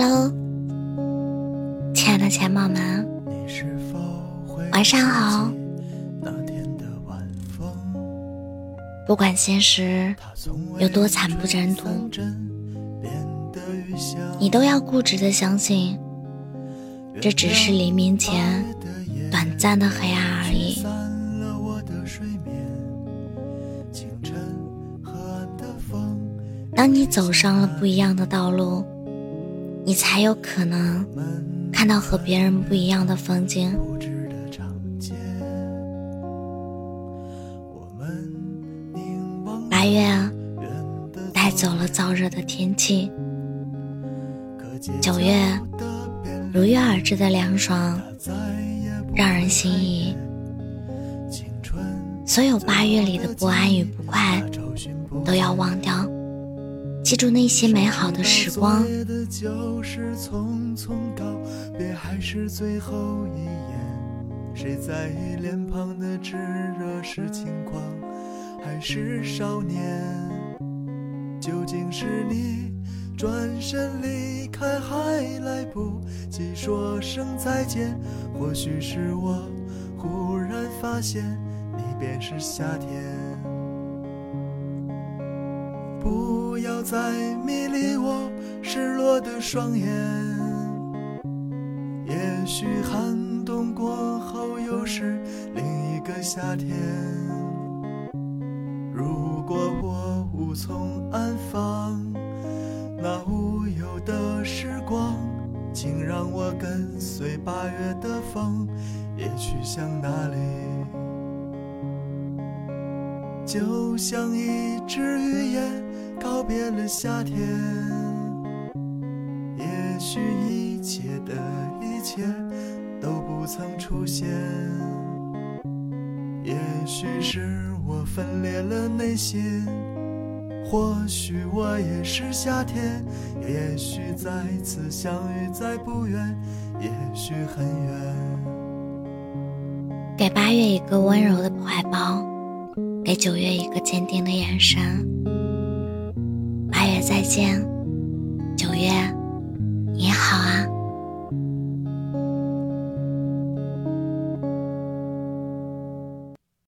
Hello，亲爱的钱宝们，晚上好。不管现实有多惨不忍睹，你都要固执的相信，这只是黎明前短暂的黑暗而已。当你走上了不一样的道路，你才有可能看到和别人不一样的风景。八月带走了燥热的天气，九月如约而至的凉爽让人心仪。所有八月里的不安与不快都要忘掉。记住那些美好的时光。谁在意脸庞的炙热是轻狂还是少年？究竟是你转身离开还来不及说声再见，或许是我忽然发现你便是夏天。不要再迷离我失落的双眼。也许寒冬过后又是另一个夏天。如果我无从安放那无忧的时光，请让我跟随八月的风，也去向那里。就像一只鱼雁。告别了夏天，也许一切的一切都不曾出现。也许是我分裂了内心，或许我也是夏天。也许再次相遇在不远，也许很远。给八月一个温柔的怀抱，给九月一个坚定的眼神。八月再见，九月。